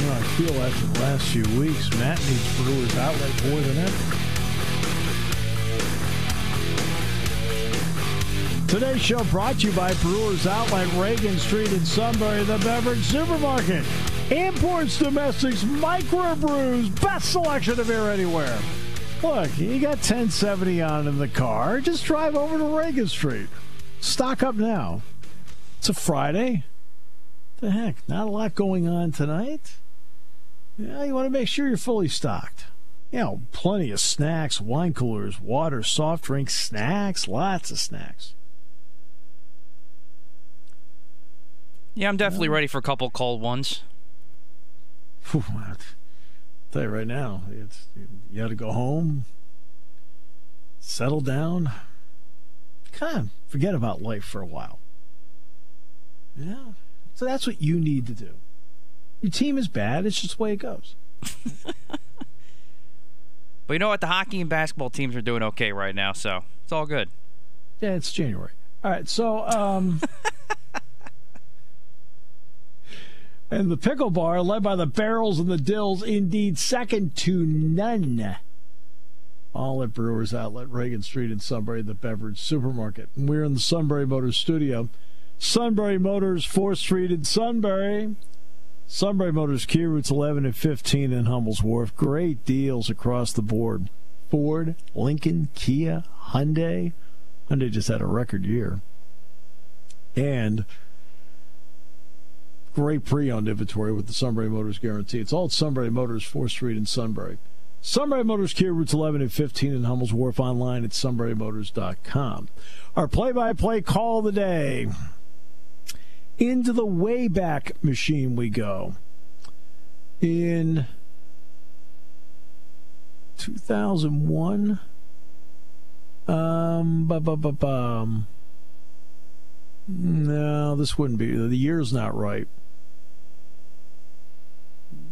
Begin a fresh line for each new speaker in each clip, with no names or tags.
You know, I feel after the last few weeks, Matt needs Brewers Outlet more than ever. Today's show brought to you by Brewers Outlet, Reagan Street in Sunbury, the beverage supermarket. Imports, domestics, microbrews, best selection of beer anywhere. Look, you got 1070 on in the car. Just drive over to Reagan Street. Stock up now. It's a Friday. The heck, not a lot going on tonight. Yeah, you want to make sure you're fully stocked. You know, plenty of snacks, wine coolers, water, soft drinks, snacks, lots of snacks.
Yeah, I'm definitely ready for a couple cold ones.
I'll tell you right now, it's you got to go home, settle down, kind of forget about life for a while. Yeah, so that's what you need to do. Your team is bad; it's just the way it goes.
But you know what? The hockey and basketball teams are doing okay right now, so it's all good.
Yeah, it's January. All right, so um and the pickle bar led by the barrels and the dills, indeed second to none. All at Brewers Outlet, Reagan Street in Sunbury, the beverage supermarket. And we're in the Sunbury Motors studio. Sunbury Motors, 4th Street in Sunbury. Sunbury Motors, Key routes 11 and 15 in Hummel's Wharf. Great deals across the board. Ford, Lincoln, Kia, Hyundai. Hyundai just had a record year. And great pre-owned inventory with the Sunbury Motors guarantee. It's all at Sunbury Motors, 4th Street in Sunbury. Sunbury Motors Kia routes 11 and 15 in Hummel's Wharf online at sunburymotors.com. Our play-by-play call of the day. Into the Wayback Machine we go. In 2001, um, bu- bu- bu- bum. No, this wouldn't be. The year's not right.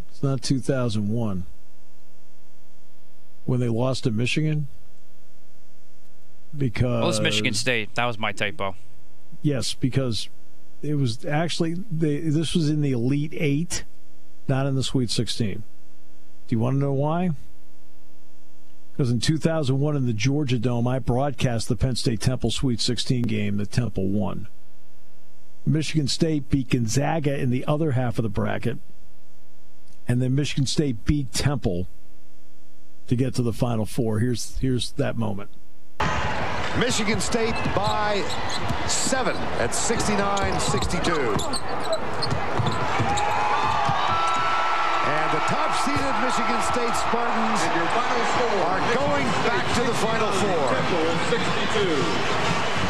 It's not 2001. When they lost to Michigan? Because.
Well, it's Michigan State. That was my typo.
Yes, because it was actually. They, this was in the Elite Eight, not in the Sweet 16. Do you want to know why? Because in 2001 in the Georgia Dome, I broadcast the Penn State Temple Sweet 16 game that Temple won. Michigan State beat Gonzaga in the other half of the bracket, and then Michigan State beat Temple to get to the Final Four. Here's here's that moment.
Michigan State by seven at 69-62. And the top-seeded Michigan State Spartans are going back to the Final Four.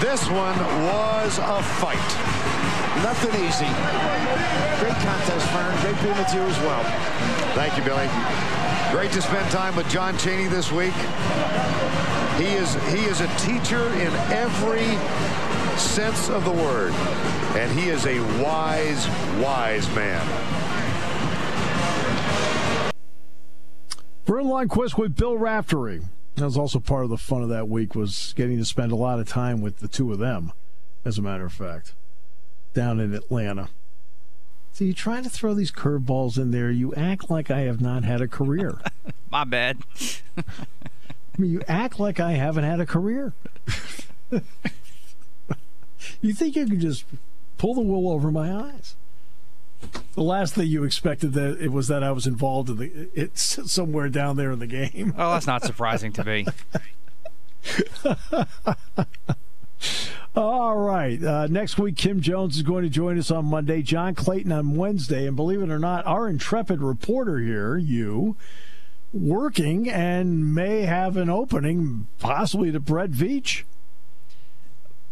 This one was a fight. Nothing easy. Great contest, Vern. Great being with you as well. Thank you, Billy. Great to spend time with John Cheney this week. He is he is a teacher in every sense of the word. And he is a wise, wise man.
Vern Lundquist with Bill Raftery. That was also part of the fun of that week was getting to spend a lot of time with the two of them, as a matter of fact, down in Atlanta. So you try to throw these curveballs in there. You act like I have not had a career.
My bad.
I mean, you act like I haven't had a career. you think you can just pull the wool over my eyes? The last thing you expected that it was that I was involved in the it's somewhere down there in the game.
Oh, that's not surprising to me.
All right. Uh, next week, Kim Jones is going to join us on Monday. John Clayton on Wednesday, and believe it or not, our intrepid reporter here, you, working and may have an opening, possibly to Brett Veach.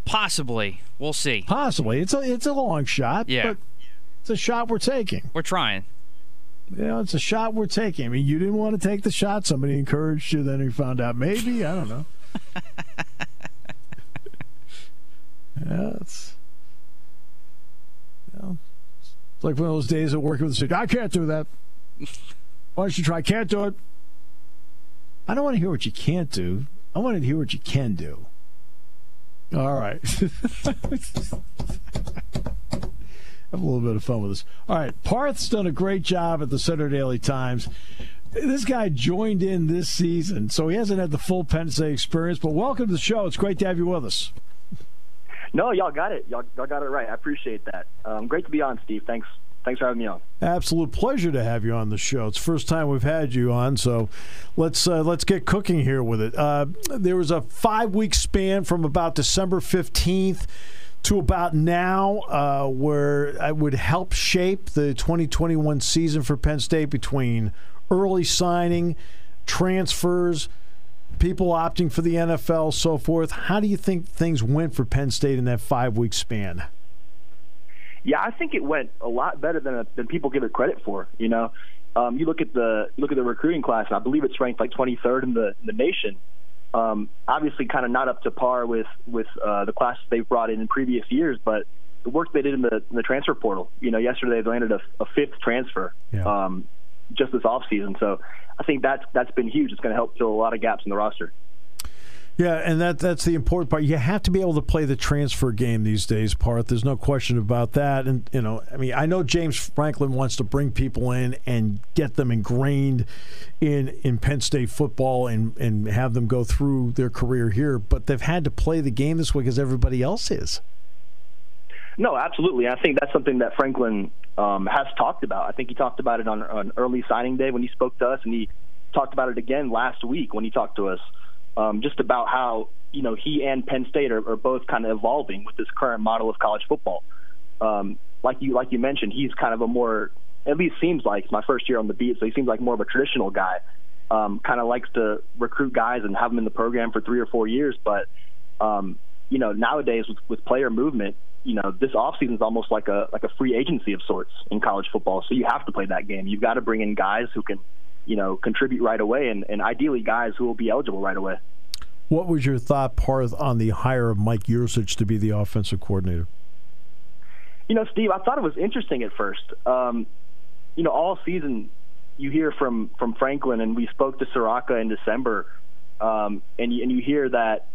Possibly. We'll see.
Possibly. It's a it's a long shot.
Yeah.
But it's a shot we're taking.
We're trying.
You know, it's a shot we're taking. I mean, you didn't want to take the shot. Somebody encouraged you. Then you found out maybe. I don't know. yeah, it's, you know, it's like one of those days of working with the city. I can't do that. Why don't you try? Can't do it. I don't want to hear what you can't do. I want to hear what you can do. All right. have a little bit of fun with this. All right, Parth's done a great job at the Centre Daily Times. This guy joined in this season, so he hasn't had the full Penn State experience. But welcome to the show. It's great to have you with us.
No, y'all got it. Y'all, y'all got it right. I appreciate that. Um, great to be on, Steve. Thanks. Thanks for having me on.
Absolute pleasure to have you on the show. It's the first time we've had you on, so let's uh, let's get cooking here with it. Uh, there was a five week span from about December fifteenth to about now, uh, where I would help shape the 2021 season for Penn State between early signing, transfers, people opting for the NFL, so forth. How do you think things went for Penn State in that five week span?
Yeah, I think it went a lot better than than people give it credit for. You know, um, you look at the look at the recruiting class. I believe it's ranked like 23rd in the in the nation. Um, obviously, kind of not up to par with with uh, the classes they've brought in in previous years, but the work they did in the, in the transfer portal. You know, yesterday they landed a, a fifth transfer yeah. um, just this offseason. So I think that's that's been huge. It's going to help fill a lot of gaps in the roster.
Yeah, and that that's the important part. You have to be able to play the transfer game these days, Parth. There's no question about that. And you know, I mean, I know James Franklin wants to bring people in and get them ingrained in in Penn State football and and have them go through their career here, but they've had to play the game this way because everybody else is.
No, absolutely. I think that's something that Franklin um, has talked about. I think he talked about it on, on early signing day when he spoke to us, and he talked about it again last week when he talked to us um, just about how you know he and Penn State are, are both kind of evolving with this current model of college football. Um, like you like you mentioned, he's kind of a more at least seems like my first year on the beat, so he seems like more of a traditional guy. Um, kind of likes to recruit guys and have them in the program for three or four years, but um, you know nowadays with, with player movement, you know this offseason is almost like a like a free agency of sorts in college football. So you have to play that game. You've got to bring in guys who can you know, contribute right away, and, and ideally guys who will be eligible right away.
What was your thought, Parth, on the hire of Mike Yurcich to be the offensive coordinator?
You know, Steve, I thought it was interesting at first. Um, you know, all season you hear from from Franklin, and we spoke to Ciarrocca in December, um, and you, and you hear that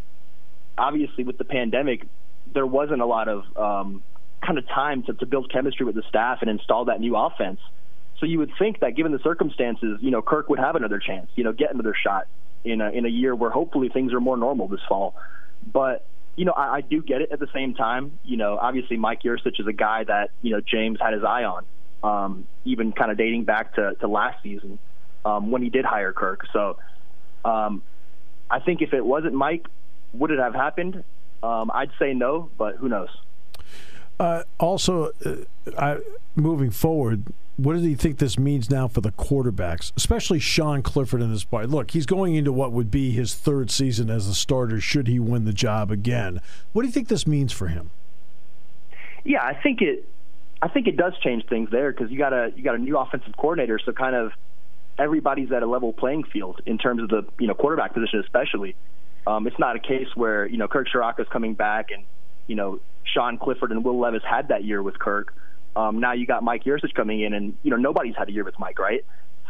obviously with the pandemic, there wasn't a lot of um, kind of time to, to build chemistry with the staff and install that new offense. So you would think that given the circumstances, you know, Kirk would have another chance, you know, get another shot in a, in a year where hopefully things are more normal this fall. But you know, I, I do get it at the same time. You know, obviously Mike Yurcich is a guy that you know James had his eye on, um, even kind of dating back to, to last season um, when he did hire Kirk. So um, I think if it wasn't Mike, would it have happened? Um, I'd say no, but who knows?
Uh, also, uh, I, moving forward, what do you think this means now for the quarterbacks, especially Sean Clifford in this part? Look, he's going into what would be his third season as a starter should he win the job again. What do you think this means for him?
Yeah, I think it. I think it does change things there because you got a you got a new offensive coordinator, so kind of everybody's at a level playing field in terms of the you know quarterback position, especially. Um, it's not a case where you know Kirk is coming back and you know Sean Clifford and Will Levis had that year with Kirk. Um, now you got Mike Yurcich coming in, and you know nobody's had a year with Mike, right?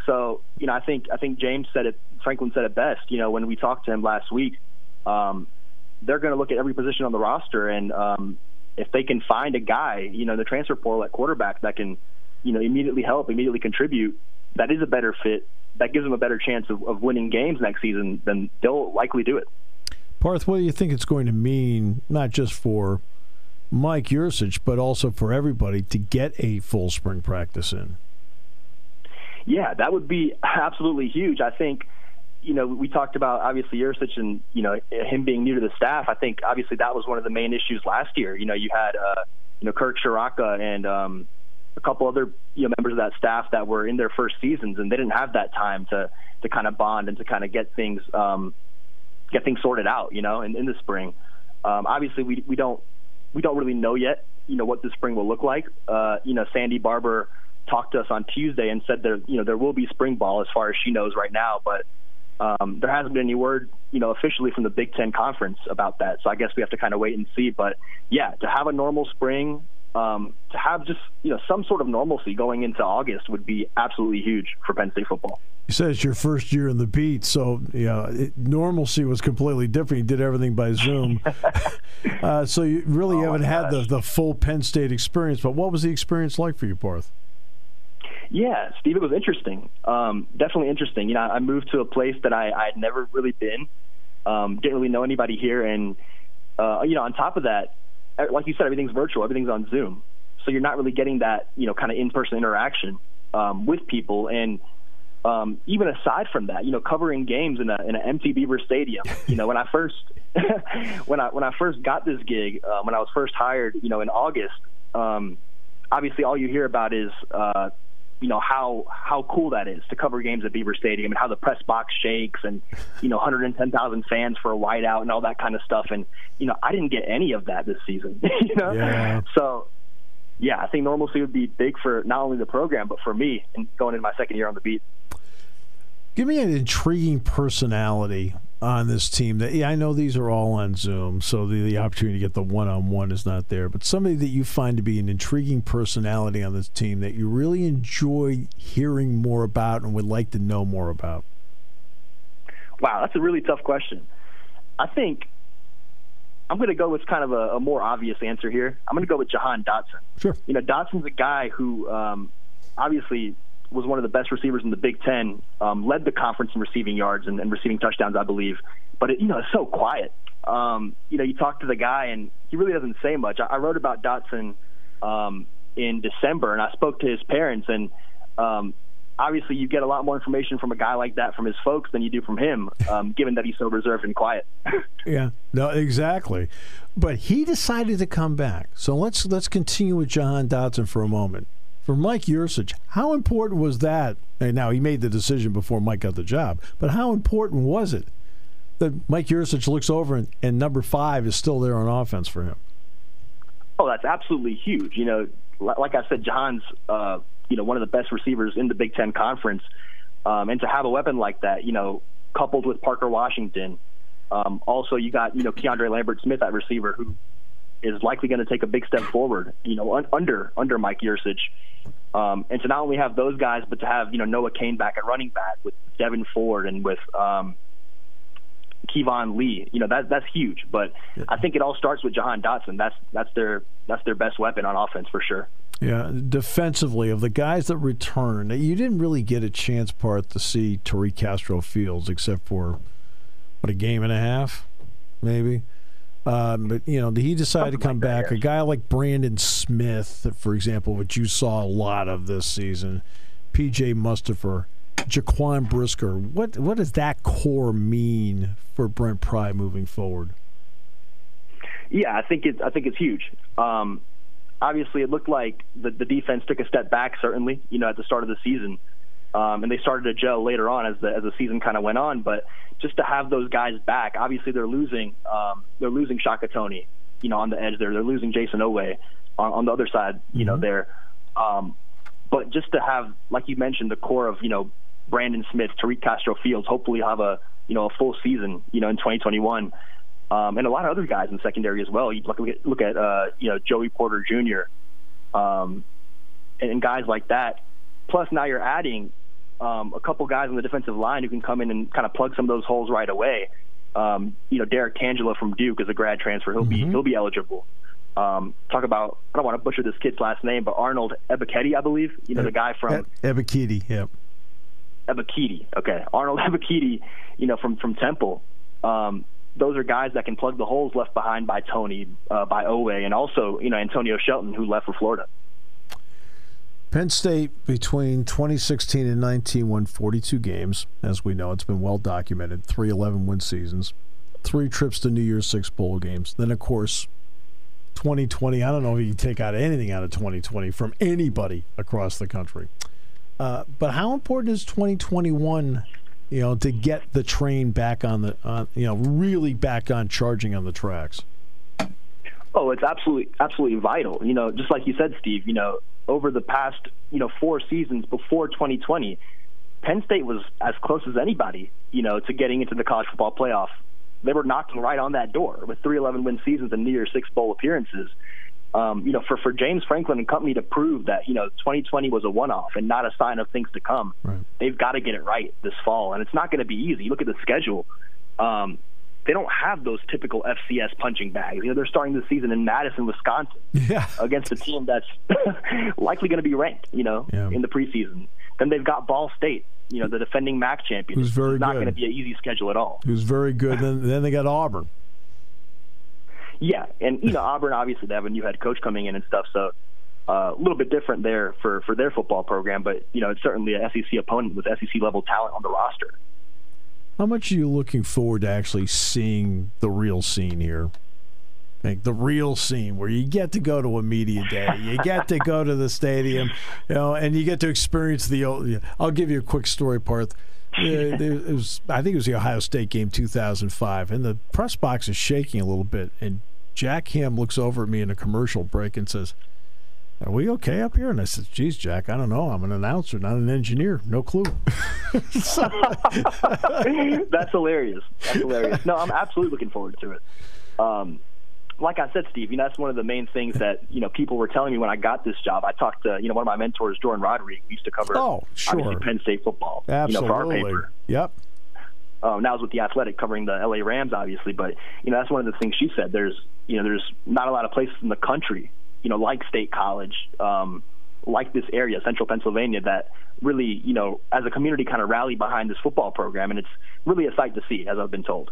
So you know I think I think James said it, Franklin said it best. You know when we talked to him last week, um, they're going to look at every position on the roster, and um, if they can find a guy, you know, the transfer portal at quarterback that can, you know, immediately help, immediately contribute, that is a better fit. That gives them a better chance of, of winning games next season. Then they'll likely do it.
Parth, what do you think it's going to mean, not just for Mike Yurcich, but also for everybody to get a full spring practice in.
Yeah, that would be absolutely huge. I think, you know, we talked about obviously Yurcich and, you know, him being new to the staff. I think obviously that was one of the main issues last year. You know, you had, uh, you know, Kirk Ciarrocca and um, a couple other, you know, members of that staff that were in their first seasons and they didn't have that time to, to kind of bond and to kind of get things, um, get things sorted out, you know, in, in the spring. Um, obviously we, we don't we don't really know yet, you know what the spring will look like. Uh, you know, Sandy Barbour talked to us on Tuesday and said there you know there will be spring ball as far as she knows right now, but um, there hasn't been any word you know officially from the Big Ten conference about that. So I guess we have to kind of wait and see. But yeah, to have a normal spring. Um, to have just you know some sort of normalcy going into August would be absolutely huge for Penn State football.
You said it's your first year in the beat, so you know, it, normalcy was completely different. You did everything by Zoom, uh, so you really oh haven't had the, the full Penn State experience. But what was the experience like for you, Parth?
Yeah, Steve, it was interesting. Um, definitely interesting. You know, I moved to a place that I I'd never really been. Um, didn't really know anybody here, and uh, you know, on top of that, like you said, everything's virtual, everything's on Zoom, so you're not really getting that you know kind of in-person interaction um, with people. And um, even aside from that, you know, covering games in, a, in an empty Beaver Stadium. You know, when I first when I when I first got this gig, uh, when I was first hired, you know, in August, um, obviously all you hear about is uh, you know how how cool that is to cover games at Beaver Stadium and how the press box shakes and you know 110,000 fans for a whiteout and all that kind of stuff and you know I didn't get any of that this season you know
yeah.
so yeah I think normalcy would be big for not only the program but for me and going into my second year on the beat
give me an intriguing personality on this team that yeah, I know these are all on Zoom, so the, the opportunity to get the one on one is not there. But somebody that you find to be an intriguing personality on this team that you really enjoy hearing more about and would like to know more about.
Wow, that's a really tough question. I think I'm going to go with kind of a, a, more obvious answer here. I'm going to go with Jahan Dotson.
Sure.
You know, Dotson's a guy who um, obviously was one of the best receivers in the Big Ten, um, led the conference in receiving yards and, and receiving touchdowns, I believe. But it, you know, it's so quiet. Um, you know, you talk to the guy and he really doesn't say much. I, I wrote about Dotson um, in December, and I spoke to his parents, and um, obviously you get a lot more information from a guy like that from his folks than you do from him, um, given that he's so reserved and quiet.
yeah, no, exactly. But he decided to come back. So let's let's continue with Jahan Dotson for a moment for Mike Yurcich, how important was that? And now he made the decision before Mike got the job, but how important was it that Mike Yurcich looks over and, and number five is still there on offense for him?
Oh, that's absolutely huge. You know, like I said, John's uh, you know one of the best receivers in the Big Ten Conference, um, and to have a weapon like that, you know, coupled with Parker Washington. Um, also, you got you know Keandre Lambert Smith at receiver, who is likely going to take a big step forward. You know, un- under under Mike Yurcich, um, and to not only have those guys, but to have you know Noah Cain back at running back with Devyn Ford and with um, Keyvone Lee. You know that that's huge. But. I think it all starts with Jahan Dotson. That's that's their that's their best weapon on offense for sure.
Yeah, defensively of the guys that return, you didn't really get a chance part to see Tariq Castro Fields except for what a game and a half, maybe. Um, but you know, he decided Something to come like back. That, A guy like Brandon Smith, for example, which you saw a lot of this season, PJ Mustipher, Jaquan Brisker. What what does that core mean for Brent Pry moving forward?
Yeah, I think it's I think it's huge. Um, obviously, it looked like the, the defense took a step back. Certainly, you know, at the start of the season, um, and they started to gel later on as the as the season kind of went on. But just to have those guys back, obviously they're losing um, they're losing Shaka Toney, you know, on the edge there. They're losing Jayson Oweh on, on the other side, you mm-hmm. know, there. Um, but just to have, like you mentioned, the core of you know Brandon Smith, Tariq Castro Fields, hopefully have a you know a full season, you know, in 2021. Um, and a lot of other guys in secondary as well. You look, at look at uh, you know Joey Porter Jr. Um, and guys like that. Plus, now you're adding um, a couple guys on the defensive line who can come in and kind of plug some of those holes right away. Um, you know, Derrick Tangelo from Duke is a grad transfer. He'll mm-hmm. be he'll be eligible. Um, talk about I don't want to butcher this kid's last name, but Arnold Ebiketie, I believe. You know, the guy from
Ebiketie. Yep.
Ebiketie. Okay, Arnold Ebiketie. You know, from from Temple. Um, those are guys that can plug the holes left behind by Toney, uh, by Oweh, and also you know Antonio Shelton, who left for Florida.
Penn State between 2016 and 19 won 42 games. As we know, it's been well documented. Three 11 win seasons, three trips to New Year's Six bowl games. Then, of course, 2020. I don't know if you take out anything out of 2020 from anybody across the country. Uh, but how important is 2021? You know, to get the train back on the, you know, really back on charging on the tracks.
Oh, it's absolutely absolutely vital. You know, just like you said, Steve. You know, over the past you know four seasons before 2020, Penn State was as close as anybody. You know, to getting into the college football playoff. They were knocking right on that door with three 11 win seasons and New Year's Six bowl appearances. Um, you know, for for James Franklin and company to prove that you know 2020 was a one-off and not a sign of things to come, right. they've got to get it right this fall, and it's not going to be easy. You look at the schedule. Um, they don't have those typical FCS punching bags. You know, they're starting the season in Madison, Wisconsin,
yeah.
against a team that's likely going to be ranked. You know, yeah. in the preseason. Then they've got Ball State, you know, the defending MAC champion.
Who's very
it's not
going
to be an easy schedule at all.
Who's very good. then, then they got Auburn.
Yeah, and you know Auburn obviously they have a new head coach coming in and stuff, so uh, a little bit different there for for their football program. But you know it's certainly an SEC opponent with SEC level talent on the roster.
How much are you looking forward to actually seeing the real scene here? Like the real scene where you get to go to a media day, you get to go to the stadium, you know, and you get to experience the. Old, I'll give you a quick story, Parth. it was, I think it was the Ohio State game, 2005, and the press box is shaking a little bit, and Jack Ham looks over at me in a commercial break and says, are we okay up here? And I said, geez, Jack, I don't know. I'm an announcer, not an engineer. No clue.
That's hilarious. That's hilarious. No, I'm absolutely looking forward to it. Um, like I said, Steve, you know, that's one of the main things that, you know, people were telling me when I got this job. I talked to, you know, one of my mentors, Jourdan Rodrigue, used to cover
oh, sure.
Penn State football.
Absolutely.
You know, for our paper.
Yep.
Um, now I was with the Athletic covering the LA Rams, obviously, but you know that's one of the things she said. There's you know there's not a lot of places in the country you know, like State College, um, like this area, Central Pennsylvania, that really, you know, as a community, kind of rally behind this football program, and it's really a sight to see, as I've been told.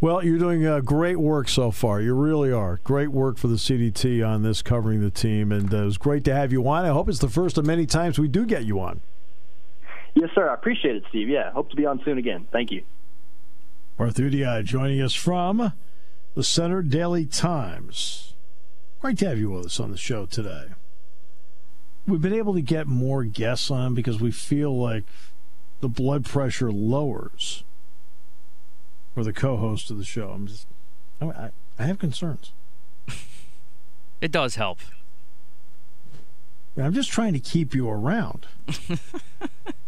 Well, you're doing uh, great work so far. You really are. Great work for the CDT on this, covering the team, and uh, it was great to have you on. I hope it's the first of many times we do get you on.
Yes, sir. I appreciate it, Steve. Yeah, hope to be on soon again. Thank you.
Parth Udiah joining us from the Centre Daily Times. Great to have you with us on the show today. We've been able to get more guests on because we feel like the blood pressure lowers for the co-host of the show. I'm just, I, I have concerns.
It does help.
I'm just trying to keep you around.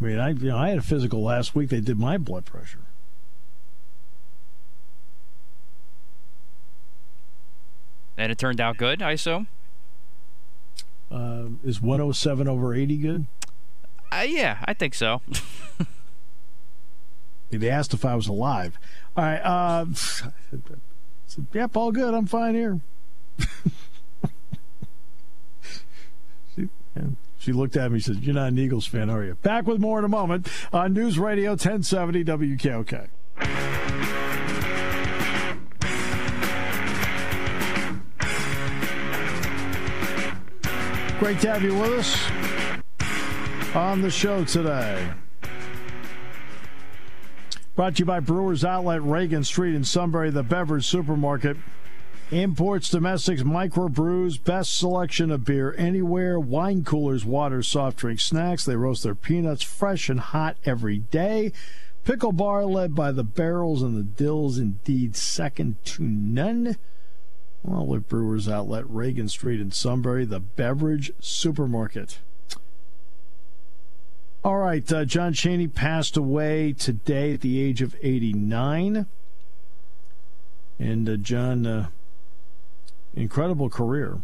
I mean, I you know I had a physical last week. They did my blood pressure.
And it turned out good, I assume?
Uh, is 107 over 80 good?
Uh, yeah, I think so.
they asked if I was alive. All right. Uh, said, yep, all good. I'm fine here. she, she looked at me and said, You're not an Eagles fan, are you? Back with more in a moment on News Radio 1070 WKOK. Great to have you with us on the show today. Brought to you by Brewers Outlet, Reagan Street in Sunbury, the beverage supermarket. Imports, domestics, microbrews, best selection of beer anywhere, wine coolers, water, soft drink, snacks. They roast their peanuts fresh and hot every day. Pickle bar led by the barrels and the dills, indeed second to none. Olive Brewers Outlet, Reagan Street in Sunbury, the beverage supermarket. All right, uh, John Cheney passed away today at the age of 89. And uh, John, uh, incredible career.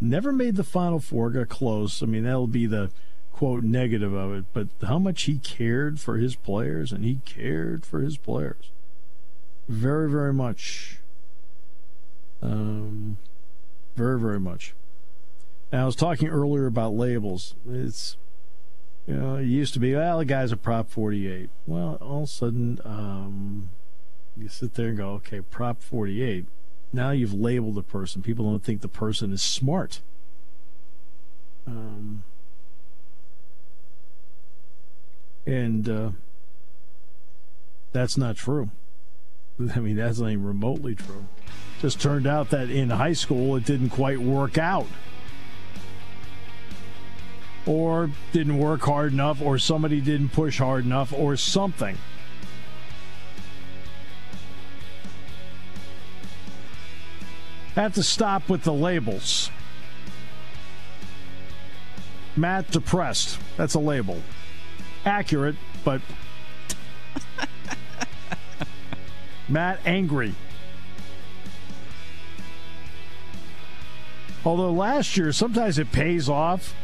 Never made the Final Four, got close. I mean, that'll be the quote negative of it, but how much he cared for his players, and he cared for his players. Very, very much. Um, very, very much. Now, I was talking earlier about labels. It's, you know, it used to be, well, the guy's a Prop 48. Well, all of a sudden, um, you sit there and go, okay, Prop 48. Now you've labeled the person. People don't think the person is smart. Um, and uh, that's not true. I mean, that's not even remotely true. Just turned out that in high school it didn't quite work out. Or didn't work hard enough, or somebody didn't push hard enough, or something. Have to stop with the labels. Matt depressed. That's a label. Accurate, but Matt angry. Although last year, sometimes it pays off.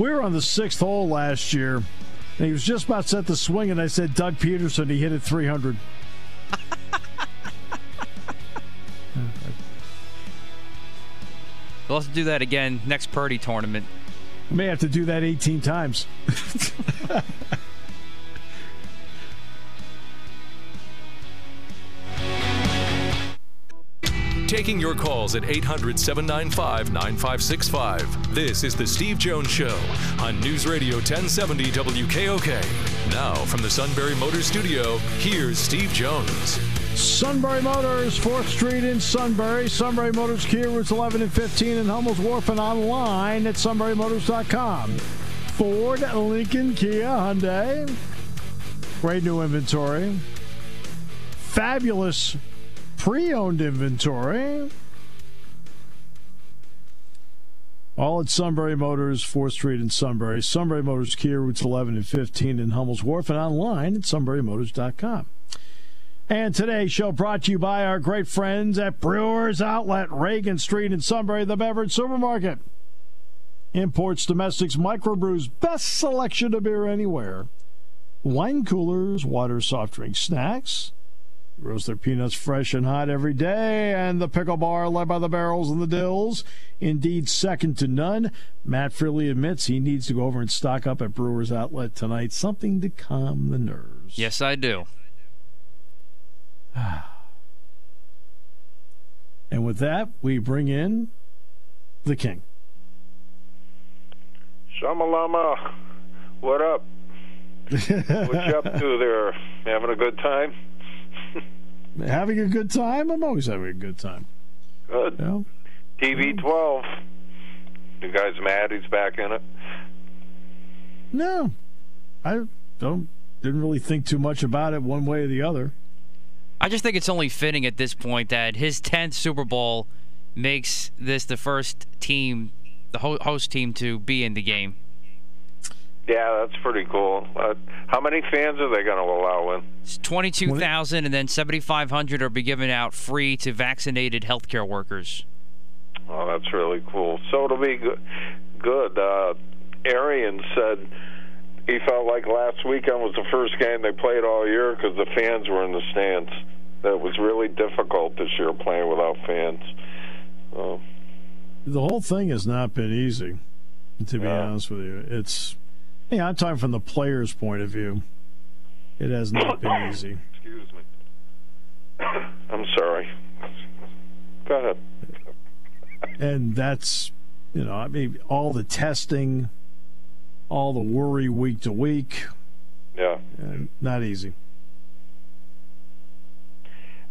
We were on the sixth hole last year, and he was just about set to swing, and I said, Doug Pederson, he hit it 300.
We'll have to do that again next Purdy tournament.
May have to do that 18 times.
Taking your calls at 800 795 9565. This is The Steve Jones Show on News Radio 1070 WKOK. Now, from the Sunbury Motors Studio, here's Steve Jones.
Sunbury Motors, 4th Street in Sunbury. Sunbury Motors Kia routes 11 and 15 in Hummel's Wharf and online at sunburymotors.com. Ford, Lincoln, Kia, Hyundai. Great new inventory. Fabulous pre-owned inventory. All at Sunbury Motors, 4th Street in Sunbury. Sunbury Motors Kia routes 11 and 15 in Hummel's Wharf and online at sunburymotors.com. And today's show brought to you by our great friends at Brewers Outlet, Reagan Street in Sunbury, the beverage supermarket. Imports, domestics, microbrews, best selection of beer anywhere. Wine coolers, water, soft drink, snacks. Roast their peanuts fresh and hot every day. And the pickle bar led by the barrels and the dills. Indeed, second to none. Matt Freely admits he needs to go over and stock up at Brewers Outlet tonight. Something to calm the nerves.
Yes, I do.
And with that, we bring in the king.
Shamalama, what up? what you up to there? Having a good time?
having a good time? I'm always having a good time.
Good.
You know?
TB 12. You guys mad he's back in it?
No, I don't. Didn't really think too much about it one way or the other.
I just think it's only fitting at this point that his 10th Super Bowl makes this the first team, the host team, to be in the game.
Yeah, that's pretty cool. Uh, how many fans are they going to allow in?
It's 22,000, and then 7,500 are be given out free to vaccinated healthcare workers.
Oh, that's really cool. So it'll be good. good. Uh, Arian said he felt like last weekend was the first game they played all year because the fans were in the stands. That was really difficult this year playing without fans. So.
The whole thing has not been easy, to be yeah. honest with you. It's yeah, I'm talking from the player's point of view. It has not been easy.
Excuse me. I'm sorry. Go ahead.
And that's, you know, I mean, all the testing, all the worry week to week.
Yeah.
not easy.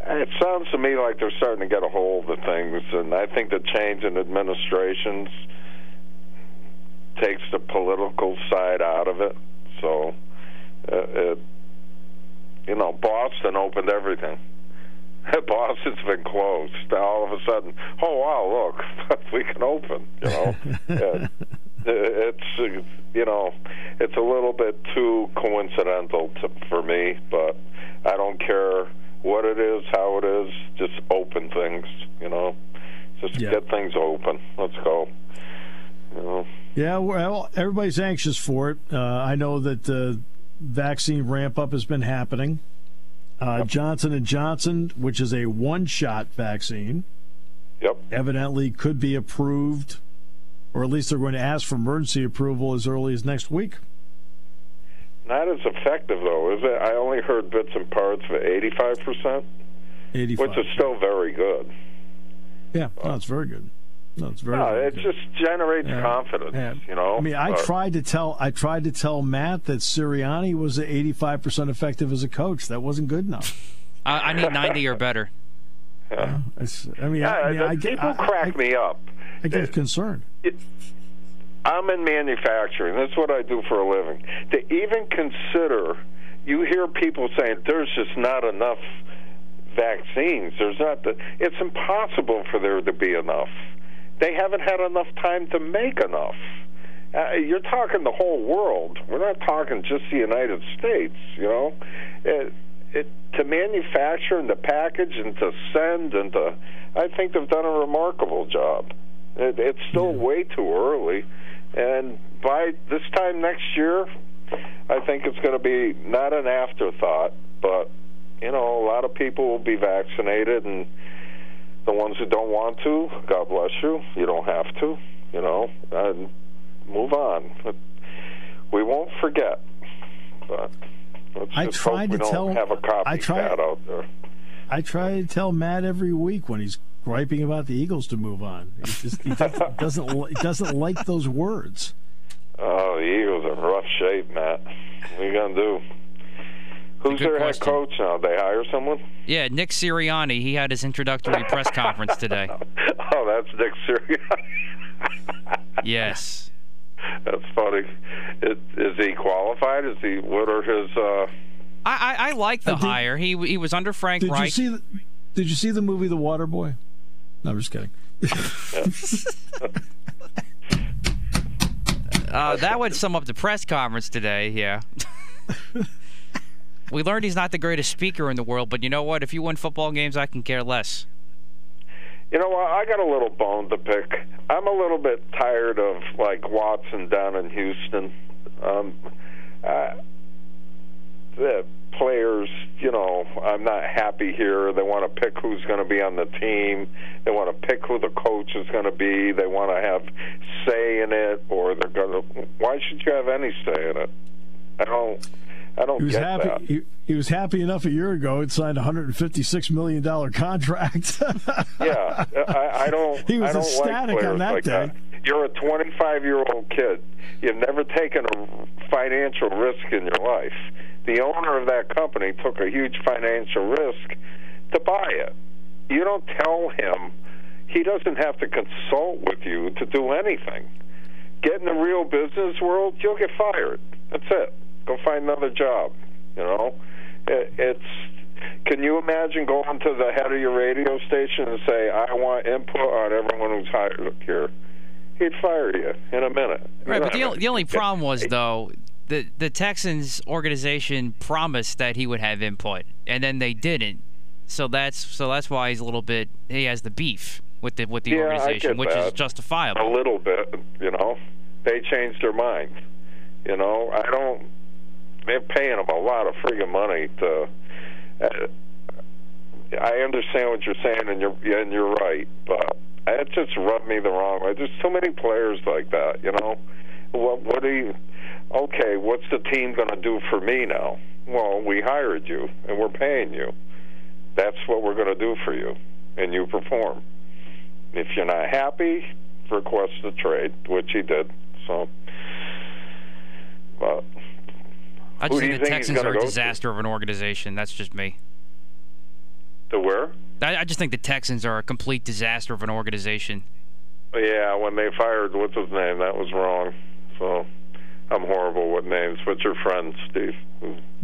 It sounds to me like they're starting to get a hold of things, and I think the change in administrations takes the political side out of it. So, uh, it, you know, Boston opened everything. Boston's been closed. All of a sudden, oh wow, look, we can open. You know, it, it's you know, it's a little bit too coincidental to, for me, but I don't care what it is, how it is. Just open things. You know, just yeah. get things open. Let's go. You know.
Yeah, well, everybody's anxious for it. Uh, I know that the vaccine ramp up has been happening. Uh. Johnson and Johnson, which is a one-shot vaccine,
yep,
evidently could be approved, or at least they're going to ask for emergency approval as early as next week.
Not as effective though, is it? I only heard bits and parts of eighty-five percent, 85. which is still very good.
Yeah, no, it's very good. No, it's very.
No, it just generates yeah. confidence. Yeah. You know.
I mean, I tried to tell I tried to tell Matt that Sirianni was at eighty five percent effective as a coach. That wasn't good enough.
I, I need ninety or better.
Yeah.
I mean,
yeah,
I, I, mean, I
get, people crack me up.
I get concerned. It,
I'm in manufacturing. That's what I do for a living. To even consider, you hear people saying there's just not enough vaccines. There's not the. It's impossible for there to be enough. They haven't had enough time to make enough. Uh, you're talking the whole world. We're not talking just the United States. You know, it, it to manufacture and to package and to send and to. I think they've done a remarkable job. It, it's still way too early, and by this time next year, I think it's going to be not an afterthought, but you know, a lot of people will be vaccinated, and the ones who don't want to, God bless you. You don't have to, you know, and move on. But we won't forget. But let's
I
just
tried
hope we
to
don't
tell-
have a
I tried-
copycat out there.
I try to tell Matt every week when he's griping about the Eagles to move on. He just he doesn't doesn't, li- doesn't like those words.
Oh, the Eagles are in rough shape, Matt. What are you gonna do? Who's
good
their
question.
head coach now? They hire someone?
Yeah, Nick Sirianni. He had his introductory press conference today.
Oh, that's Nick Sirianni.
Yes.
That's funny. Is, is he qualified? Is he? What are his? uh
I, I, I like the
Uh, did-
hire. He he was under Frank
Did
Reich.
you see? The, did you see the movie The Water Boy? No, I'm just kidding.
Uh, that would sum up the press conference today. Yeah. we learned he's not the greatest speaker in the world, but you know what? If you win football games, I can care less.
You know what? I got a little bone to pick. I'm a little bit tired of like Watson down in Houston. Um, uh, the players, you know, I'm not happy here. They want to pick who's going to be on the team. They want to pick who the coach is going to be. They want to have say in it, or they're going to. Why should you have any say in it? I don't. I don't
He was happy. He, he was happy enough a year ago. It signed a 156 million dollar contract.
Yeah, I, I don't.
He was
I don't
ecstatic
like
on that
like
day.
That. You're a 25 year old kid. You've never taken a financial risk in your life. The owner of that company took a huge financial risk to buy it. You don't tell him. He doesn't have to consult with you to do anything. Get in the real business world, you'll get fired. That's it. Go find another job. You know, it, it's can you imagine going to the head of your radio station and say, "I want input on everyone who's hired here"? He'd fire you in a minute.
Right, but the, the only problem was though the the Texans organization promised that he would have input, and then they didn't. So that's so that's why he's a little bit he has the beef with the with the
Yeah,
organization, which is
justifiable. a little bit. You know, they changed their mind. You know, I don't. They're paying him a lot of friggin' money to. Uh, I understand what you're saying, and you're and you're right, but it just rubbed me the wrong way. There's too many players like that. You know, what what do you? Okay, what's the team going to do for me now? Well, we hired you, and we're paying you. That's what we're going to do for you, and you perform. If you're not happy, request a trade, which he did. So, but
I just think the Texans are a
go to?
disaster of an organization. That's just me.
to where?
I, I just think the Texans are a complete disaster of an organization.
Yeah, when they fired what's his name, that was wrong. So, I'm horrible with names. What's your friend, Steve?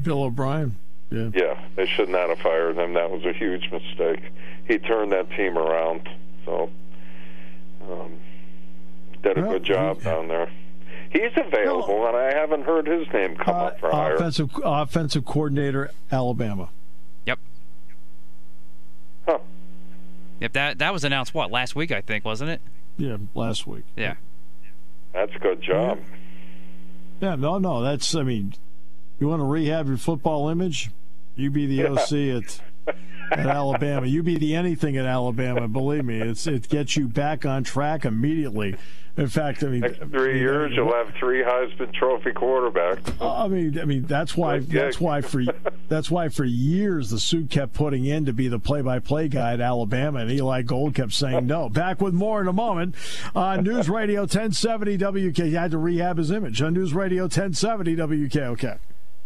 Bill O'Brien. Yeah.
Yeah, they should not have fired him. That was a huge mistake. He turned that team around. So, um, did a
Well,
good job
he-
down there. He's available, and I haven't heard his name come
Uh,
up for hire.
offensive offensive coordinator, Alabama.
Yep.
Huh.
Yep. That that was announced what last week I think wasn't it?
Yeah, last week.
Yeah.
That's a good job.
Yeah, no, no. That's. I mean, you want to rehab your football image? You be the OC at at Alabama. You be the anything at Alabama. Believe me, it's it gets you back on track immediately. In fact, I mean,
Next three years, you'll have three Heisman Trophy quarterbacks.
Uh, I mean, I mean that's why that's why for that's why for years the suit kept putting in to be the play-by-play guy at Alabama, and Eli Gold kept saying no. Back with more in a moment on News Radio 1070 WK. He had to rehab his image on News Radio 1070 WKOK.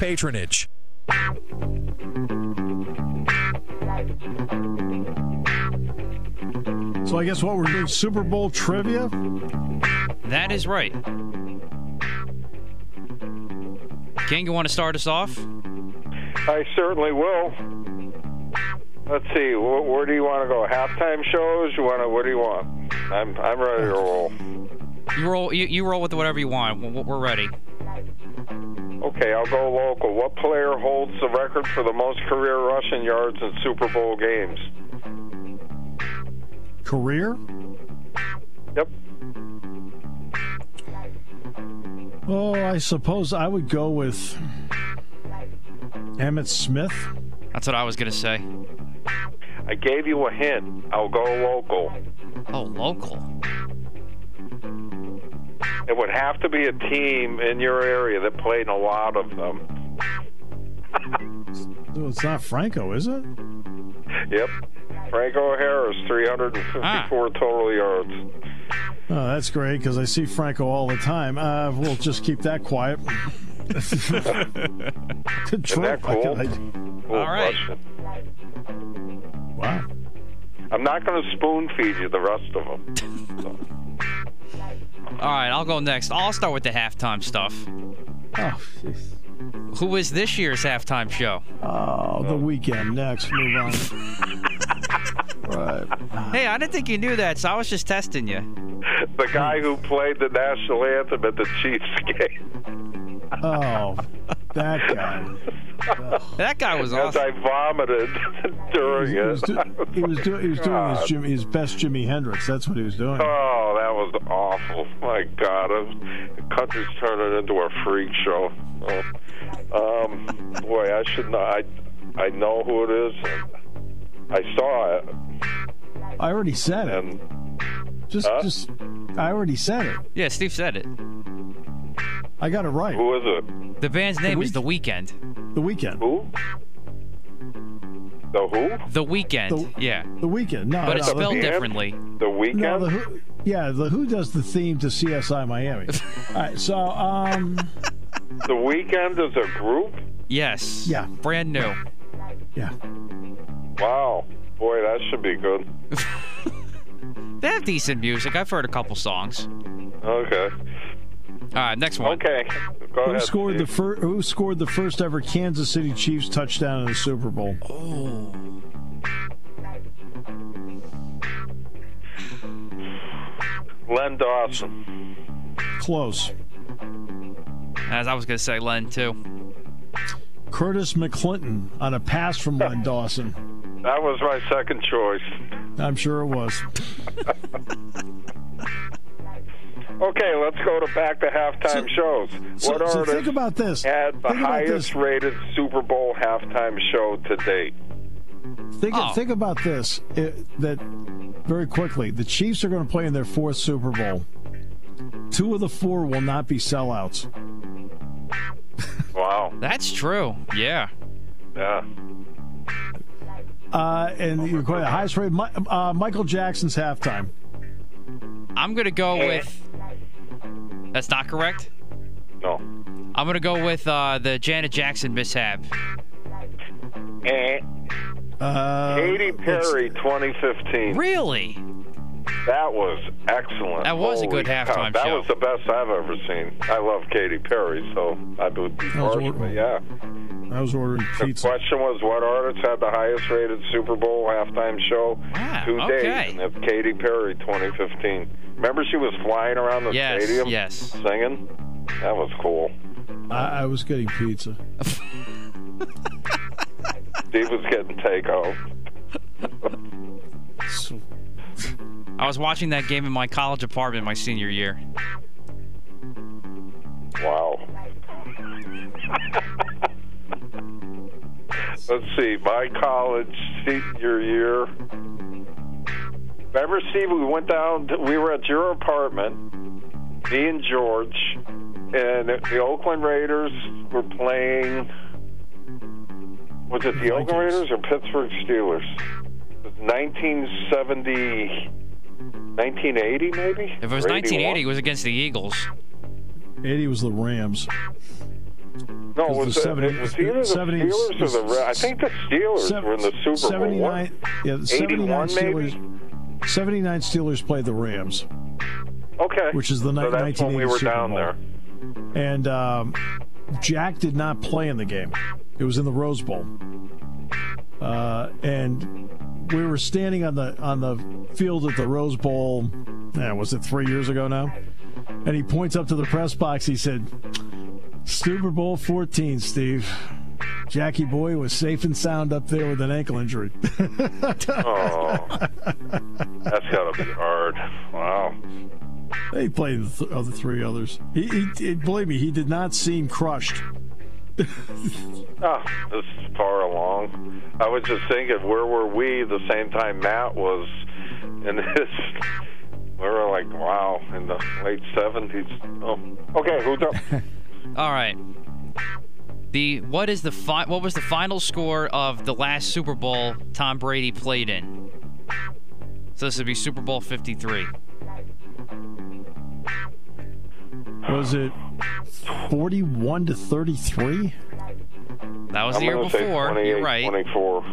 patronage.
So I guess what we're doing Super Bowl trivia.
That is right. King, you want to start us off?
I certainly will. Let's see. Where, where do you want to go? Halftime shows? You want to? What do you want? I'm I'm ready to roll.
You roll. You, you roll with whatever you want. We're we're ready.
Okay, I'll go local. What player holds the record for the most career rushing yards in Super Bowl games?
Career?
Yep.
Oh, I suppose I would go with Emmitt Smith.
That's what I was gonna say.
I gave you a hint. I'll go local.
Oh, local.
It would have to be a team in your area that played a lot of them.
It's not Franco, is it?
Yep. Franco Harris, 354 total yards.
Oh, that's great because I see Franco all the time. Uh, we'll just keep that quiet.
Isn't that cool?
I-
Cool
All right.
question.
wow.
I'm not going to spoon feed you the rest of them.
All right, I'll go next. I'll start with the halftime stuff.
Oh, jeez.
Who was this year's halftime show?
oh, the Weeknd. Next, move on. right.
Hey, I didn't think you knew that, so I was just testing you.
The guy who played the national anthem at the Chiefs game.
Oh, that guy.
That guy was
As
awesome.
I vomited during
He was,
it.
do- he was, do- he was doing his, Jimmy, his best Jimi Hendrix. That's what he was doing.
Oh, that was awful. My God. it- The country's turning into a freak show. Oh. Um, boy, I should know. I, I know who it is. I saw it.
I already said it. Just,
Huh?
just. I already said it.
Yeah, Steve said it.
I got it right.
who is it?
The band's name is The Weeknd.
The Weeknd.
Who? The who?
The Weeknd.
The-
yeah,
The Weeknd. No,
but it's
no, the-
spelled
band?
differently.
The Weeknd?
No, the who, yeah, the Who does the theme to CSI Miami. All right, so um,
The Weeknd is a group?
Yes.
Yeah.
Brand new.
yeah,
Wow. Boy, that should be good.
They have decent music. I've heard a couple songs.
Okay.
All right, next one.
Okay. Go
who
ahead.
scored the first? Who scored the first ever Kansas City Chiefs touchdown in the Super Bowl? Oh.
Len Dawson.
Close.
As I was gonna say, Len too.
Curtis McClinton on a pass from Len Dawson.
That was my second choice.
I'm sure it was.
Okay, let's go to back to halftime shows.
So,
what
so
artist
think about this.
had the
think
highest
this.
rated Super Bowl halftime show to date?
Think,
Oh.
think about this. It, that very quickly, the Chiefs are going to play in their fourth Super Bowl. Two of the four will not be sellouts.
Wow.
That's true. Yeah.
Yeah.
Uh, and you're going the highest rated. Uh, Michael Jackson's halftime.
I'm gonna go with. That's not correct.
No.
I'm gonna go with uh, the Janet Jackson mishap.
Eh.
Uh,
Katy
let's-
Perry 2015.
Really?
That was excellent.
That was a good
cow.
halftime
That
show.
was the best I've ever seen. I love Katy Perry, so I would be
was
partial,
order-
but yeah.
I was ordering pizza.
The
pizza.
question was what artist had the highest rated Super Bowl halftime show
Wow,
to
okay.
date? And it's Katy Perry 2015. Remember she was flying around the
Yes,
stadium
yes.
singing? That was cool.
I, I was getting pizza.
Steve was getting takeout.
So-
I was watching that game in my college apartment my senior year.
Wow. let's see, my college senior year. Remember, Steve? We went down. To, we were at your apartment. Me and George, and the Oakland Raiders were playing. Was it the Oakland Raiders or Pittsburgh Steelers? It was 1970, 1980 maybe.
If it was 1980,
81?
it was against the Eagles.
80 was the Rams.
No,
was
was
the
it,
70
it was either the
70
Steelers or the Ra- I think the Steelers
Sev-
were in the Super Bowl.
79, yeah, the 79
81 maybe?
Steelers. 79 Steelers played the Rams,
Okay,
which is the
so
ni-
that's when we were
Super
down
Bowl.
there.
and um, Jack did not play in the game. It was in the Rose Bowl, uh, and we were standing on the on the field at the Rose Bowl. Yeah, was it three years ago now? And he points up to the press box. He said, "Super Bowl 14, Steve." Jackie Boy was safe and sound up there with an ankle injury.
Oh, that's got to be hard. Wow.
he played the th- other three others. He, he, he- believe me, he did not seem crushed.
Oh, this is far along. I was just thinking, where were we the same time Matt was in this? We were like, wow, in the late 70s. Oh, okay, who's up?
All right. The what is the fi- what was the final score of the last Super Bowl Tom Brady played in? So this would be Super Bowl 53.
Was it 41 to 33?
That was
I'm
the year
gonna say
before.
28,
You're right.
24.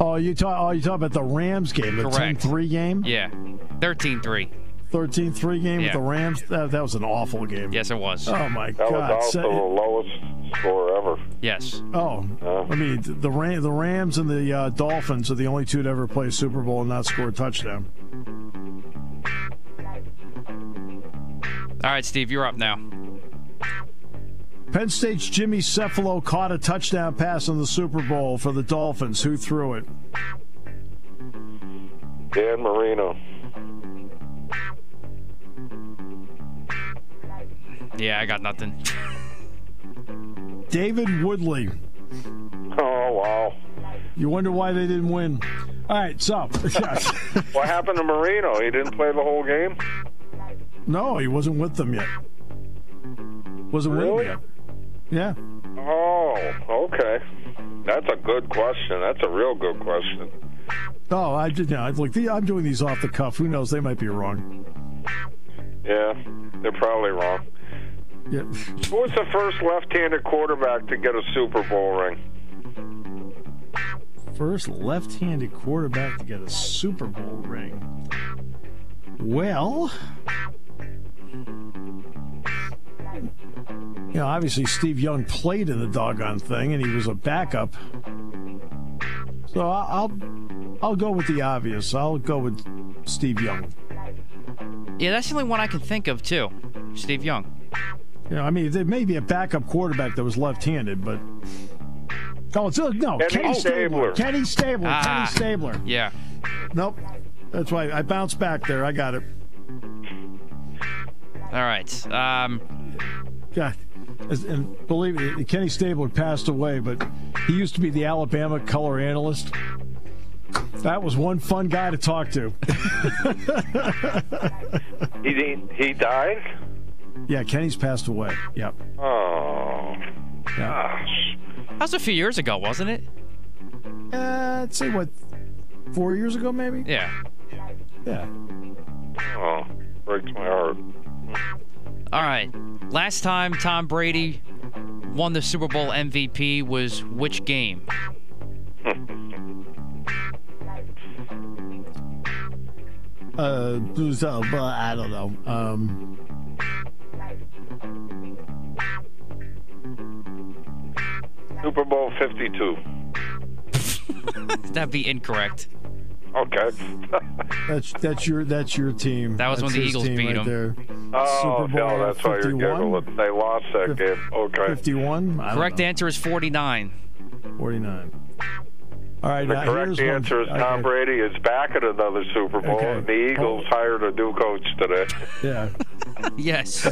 Oh, you talk. Oh, you talk about the Rams game, the
Correct.
10-3 game,
Yeah. 13-3.
13-3 game
Yeah.
with the Rams. That, that was an awful game.
Yes, it was.
Oh my
That
God.
was also
Se-
the lowest score ever.
Yes.
oh, I mean the Ram, the Rams and the uh, Dolphins are the only two to ever play a Super Bowl and not score a touchdown.
All right, Steve, you're up now.
Penn State's Jimmy Cefalo caught a touchdown pass in the Super Bowl for the Dolphins. Who threw it?
Dan Marino.
Yeah, I got nothing.
David Woodley.
Oh, wow.
You wonder why they didn't win. All right, so yes.
What happened to Marino? He didn't play the whole game?
no, he wasn't with them yet. Wasn't with them yet. Yeah.
Oh, okay. That's a good question. That's a real good question.
Oh, I did. Yeah, look, the, I'm doing these off the cuff. Who knows? They might be wrong.
Yeah, they're probably wrong.
Yeah.
Who was the first left-handed quarterback to get a Super Bowl ring?
First left-handed quarterback to get a Super Bowl ring. Well, you know, obviously Steve Young played in the doggone thing, and he was a backup. So I- I'll I'll go with the obvious. I'll go with Steve Young.
Yeah, that's the only one I can think of too. Steve Young.
You know, I mean, there may be a backup quarterback that was left-handed, but oh, it's, uh, no,
Kenny
Kenny Stabler.
Stabler.
Kenny Stabler.
Ah.
Kenny Stabler.
Yeah.
Nope. That's why I bounced back there. I got it.
All right. Um,
God. And believe me, Kenny Stabler passed away, but he used to be the Alabama color analyst. That was one fun guy to talk to.
He he, he died.
Yeah, Kenny's passed away. Yep.
Oh,
Yeah.
gosh.
that was a few years ago, wasn't it?
Uh, I'd say what, four years ago, maybe?
Yeah.
Yeah.
Oh, breaks my heart.
All right. Last time Tom Brady won the Super Bowl MVP was which game?
Uh, who's, uh, but I don't know. Um,
Super Bowl 52.
That'd be incorrect.
Okay.
that's that's your that's your team.
That was
That's
when the Eagles
team
beat
right
'em.
There.
oh,
Super Bowl
no, that's why you're giggling. They lost that
Fif-
game. Okay.
Fifty-one.
Correct
know.
answer is 49.
Forty-nine. All right.
The
now
correct
here's one-
answer is Tom
okay.
Brady is back at another Super Bowl,
Okay.
and the Eagles oh. hired a new coach today.
Yeah.
Yes.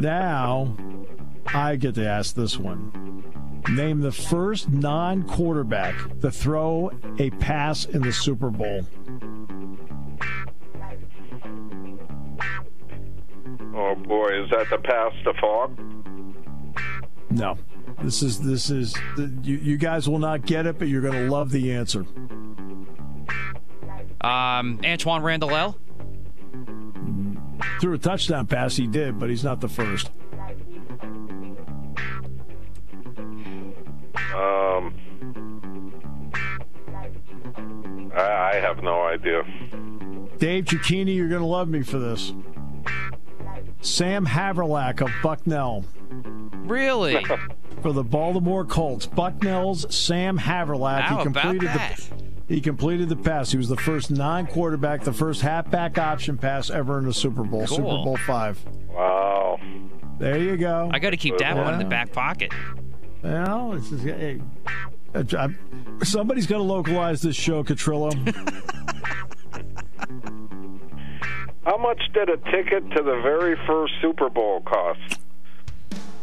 Now I get to ask this one. Name the first non quarterback to throw a pass in the Super Bowl.
Oh boy, is that the pass to Falk?
No. This is this is you, you guys will not get it, but you're going to love the answer.
Um, Antwaan Randle El.
Threw a touchdown pass, he did, but he's not the first.
Um, I, I have no idea.
Dave Cicchini, you're going to love me for this. Sam Havrilak of Bucknell.
Really?
for the Baltimore Colts. Bucknell's Sam Havrilak.
How
he completed
about that?
the he completed the pass. He was the first non-quarterback, the first halfback option pass ever in the Super Bowl,
Cool.
Super Bowl five.
Wow.
There you go.
I got to keep that one in the back pocket.
Well, this is, hey, I- somebody's got to localize this show, Catrillo.
How much did a ticket to the very first Super Bowl cost?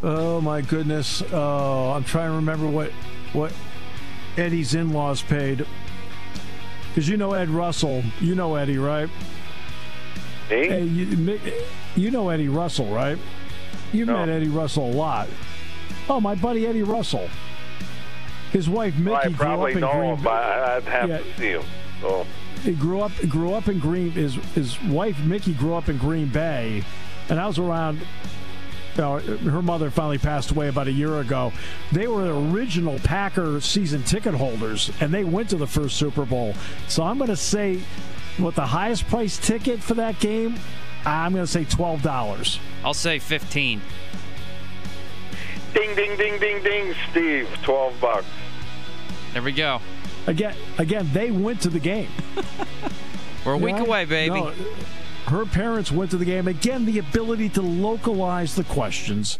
oh my goodness! Oh, I'm trying to remember what what Eddie's in-laws paid. Because you know Ed Russell, you know Eddie, right?
Me?
Hey, you, you know Eddie Russell, right? You've
No.
met Eddie Russell a lot. Oh, my buddy Eddie Russell. His wife Mickey
I
grew up
probably
in
know
Green
him, but I'd have
Yeah.
to see him. So,
He grew up grew up in Green. His his wife Mickey grew up in Green Bay, and I was around. You know, her mother finally passed away about a year ago. They were the original Packer season ticket holders, and they went to the first Super Bowl. So I'm going to say, what the highest price ticket for that game? I'm going to say twelve dollars.
I'll say 15.
Ding, ding, ding, ding, ding, Steve, 12 bucks.
There we go.
Again, again, they went to the game.
We're a week
Yeah.
away, baby.
No, her parents went to the game. Again, the ability to localize the questions.